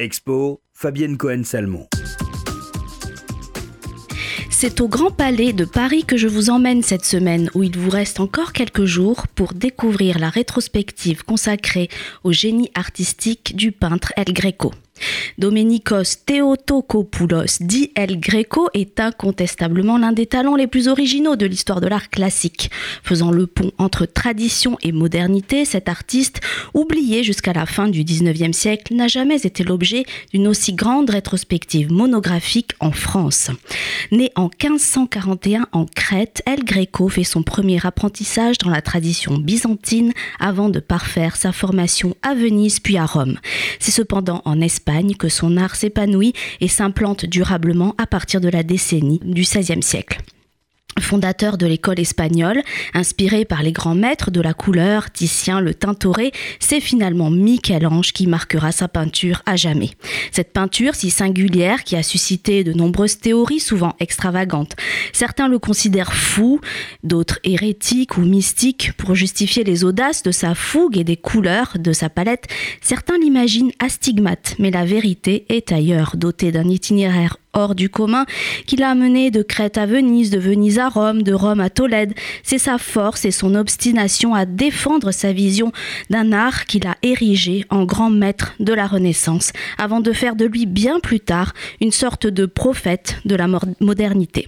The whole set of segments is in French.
Expo, Fabienne Cohen-Salmon. C'est au Grand Palais de Paris que je vous emmène cette semaine, où il vous reste encore quelques jours pour découvrir la rétrospective consacrée au génie artistique du peintre El Greco. Domenikos Theotokopoulos, dit El Greco, est incontestablement l'un des talents les plus originaux de l'histoire de l'art classique. Faisant le pont entre tradition et modernité, cet artiste, oublié jusqu'à la fin du 19e siècle, n'a jamais été l'objet d'une aussi grande rétrospective monographique en France. Né en 1541 en Crète, El Greco fait son premier apprentissage dans la tradition byzantine avant de parfaire sa formation à Venise puis à Rome. C'est cependant en Espagne que son art s'épanouit et s'implante durablement à partir de la décennie du XVIe siècle. Fondateur de l'école espagnole, inspiré par les grands maîtres de la couleur, Titien, le Tintoret, c'est finalement Michel-Ange qui marquera sa peinture à jamais. Cette peinture si singulière qui a suscité de nombreuses théories souvent extravagantes. Certains le considèrent fou, d'autres hérétiques ou mystiques pour justifier les audaces de sa fougue et des couleurs de sa palette. Certains l'imaginent astigmate, mais la vérité est ailleurs, doté d'un itinéraire hors du commun, qui l'a amené de Crète à Venise, de Venise à Rome, de Rome à Tolède. C'est sa force et son obstination à défendre sa vision d'un art qu'il a érigé en grand maître de la Renaissance, avant de faire de lui bien plus tard une sorte de prophète de la modernité.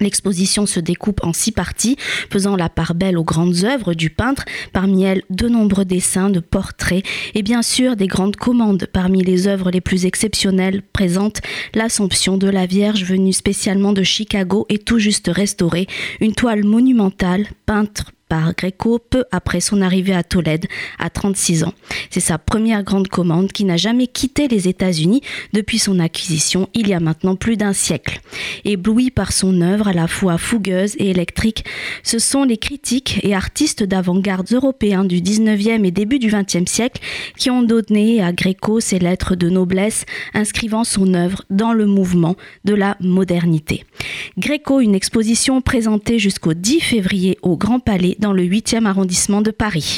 L'exposition se découpe en six parties, faisant la part belle aux grandes œuvres du peintre, parmi elles de nombreux dessins, de portraits et bien sûr des grandes commandes. Parmi les œuvres les plus exceptionnelles présente l'Assomption de la Vierge venue spécialement de Chicago et tout juste restaurée, une toile monumentale peinte par Greco peu après son arrivée à Tolède à 36 ans. C'est sa première grande commande qui n'a jamais quitté les États-Unis depuis son acquisition il y a maintenant plus d'un siècle. Ébloui par son œuvre à la fois fougueuse et électrique, ce sont les critiques et artistes d'avant-garde européens du 19e et début du 20e siècle qui ont donné à Greco ses lettres de noblesse inscrivant son œuvre dans le mouvement de la modernité. Greco, une exposition présentée jusqu'au 10 février au Grand Palais dans le 8e arrondissement de Paris.